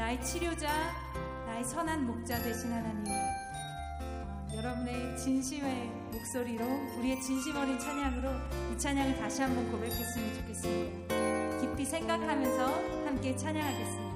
나의 치료자, 나의 선한 목자 되신 하나님, 어, 여러분의 진심의 목소리로 우리의 진심 어린 찬양으로 이 찬양을 다시 한번 고백했으면 좋겠습니다. 깊이 생각하면서 함께 찬양하겠습니다.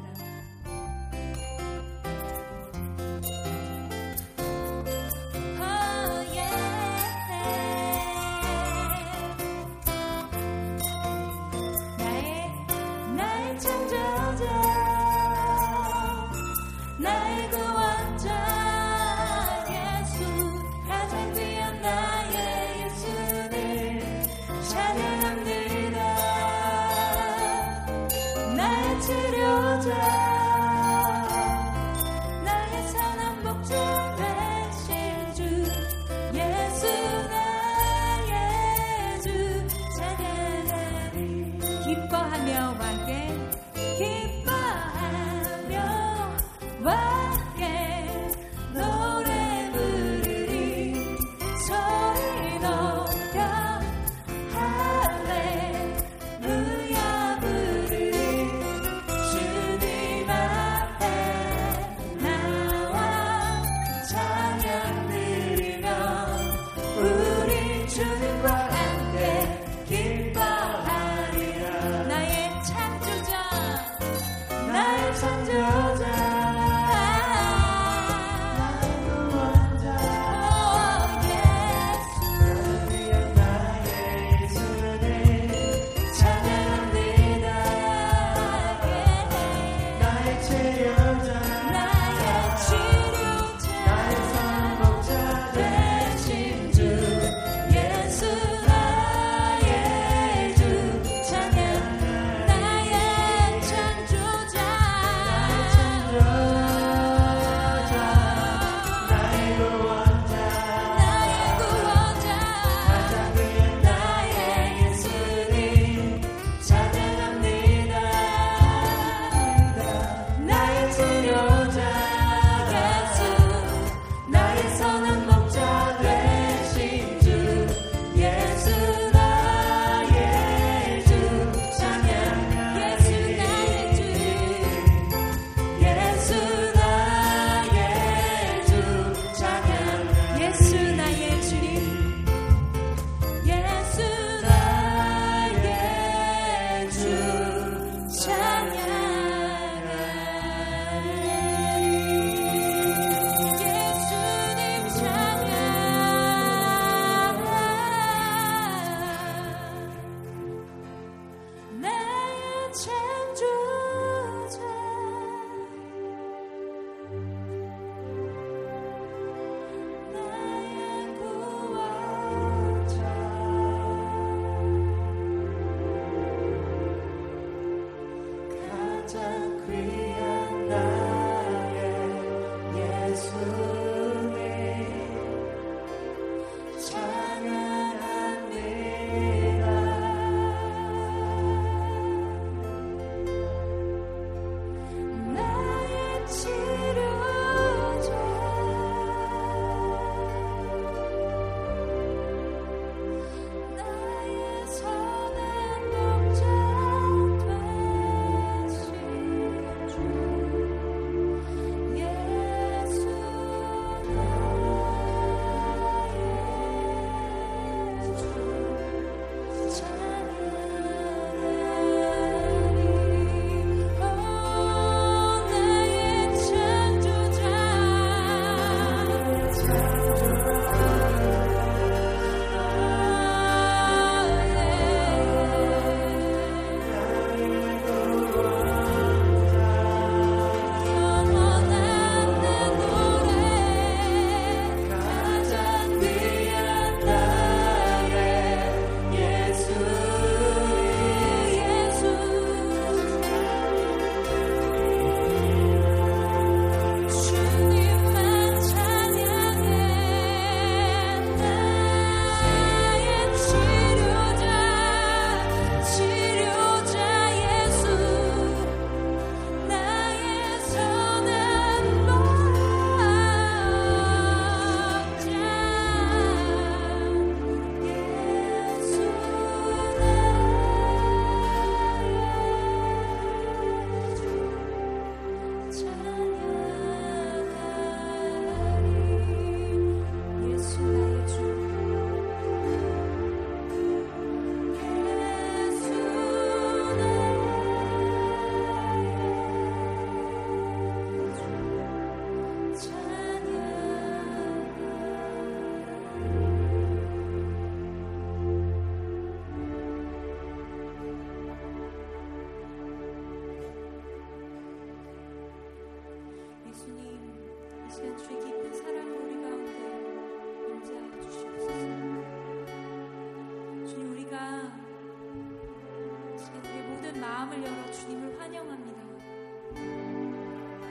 이런 마음을 열어 주님을 환영합니다.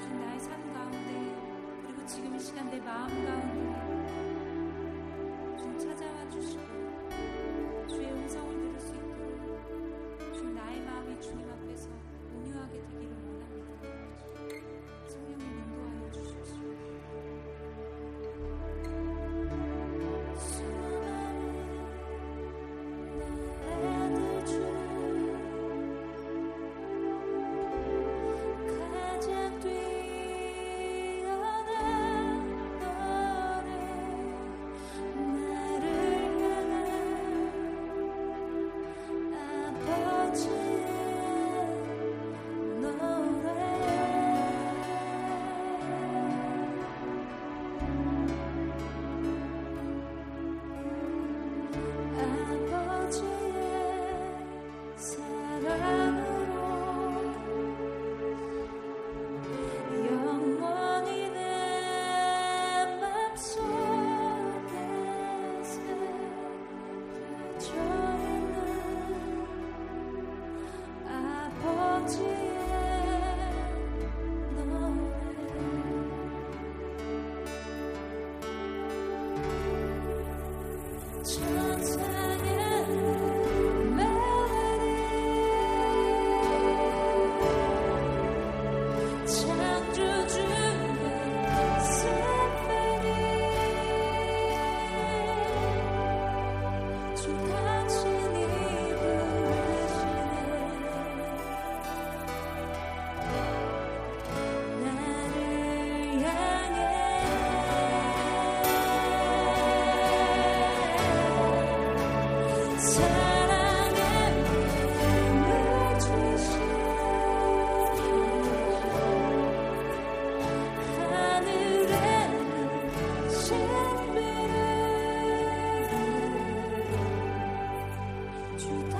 주 나의 삶 가운데 그리고 지금 이 시간 내 마음 가운데 tu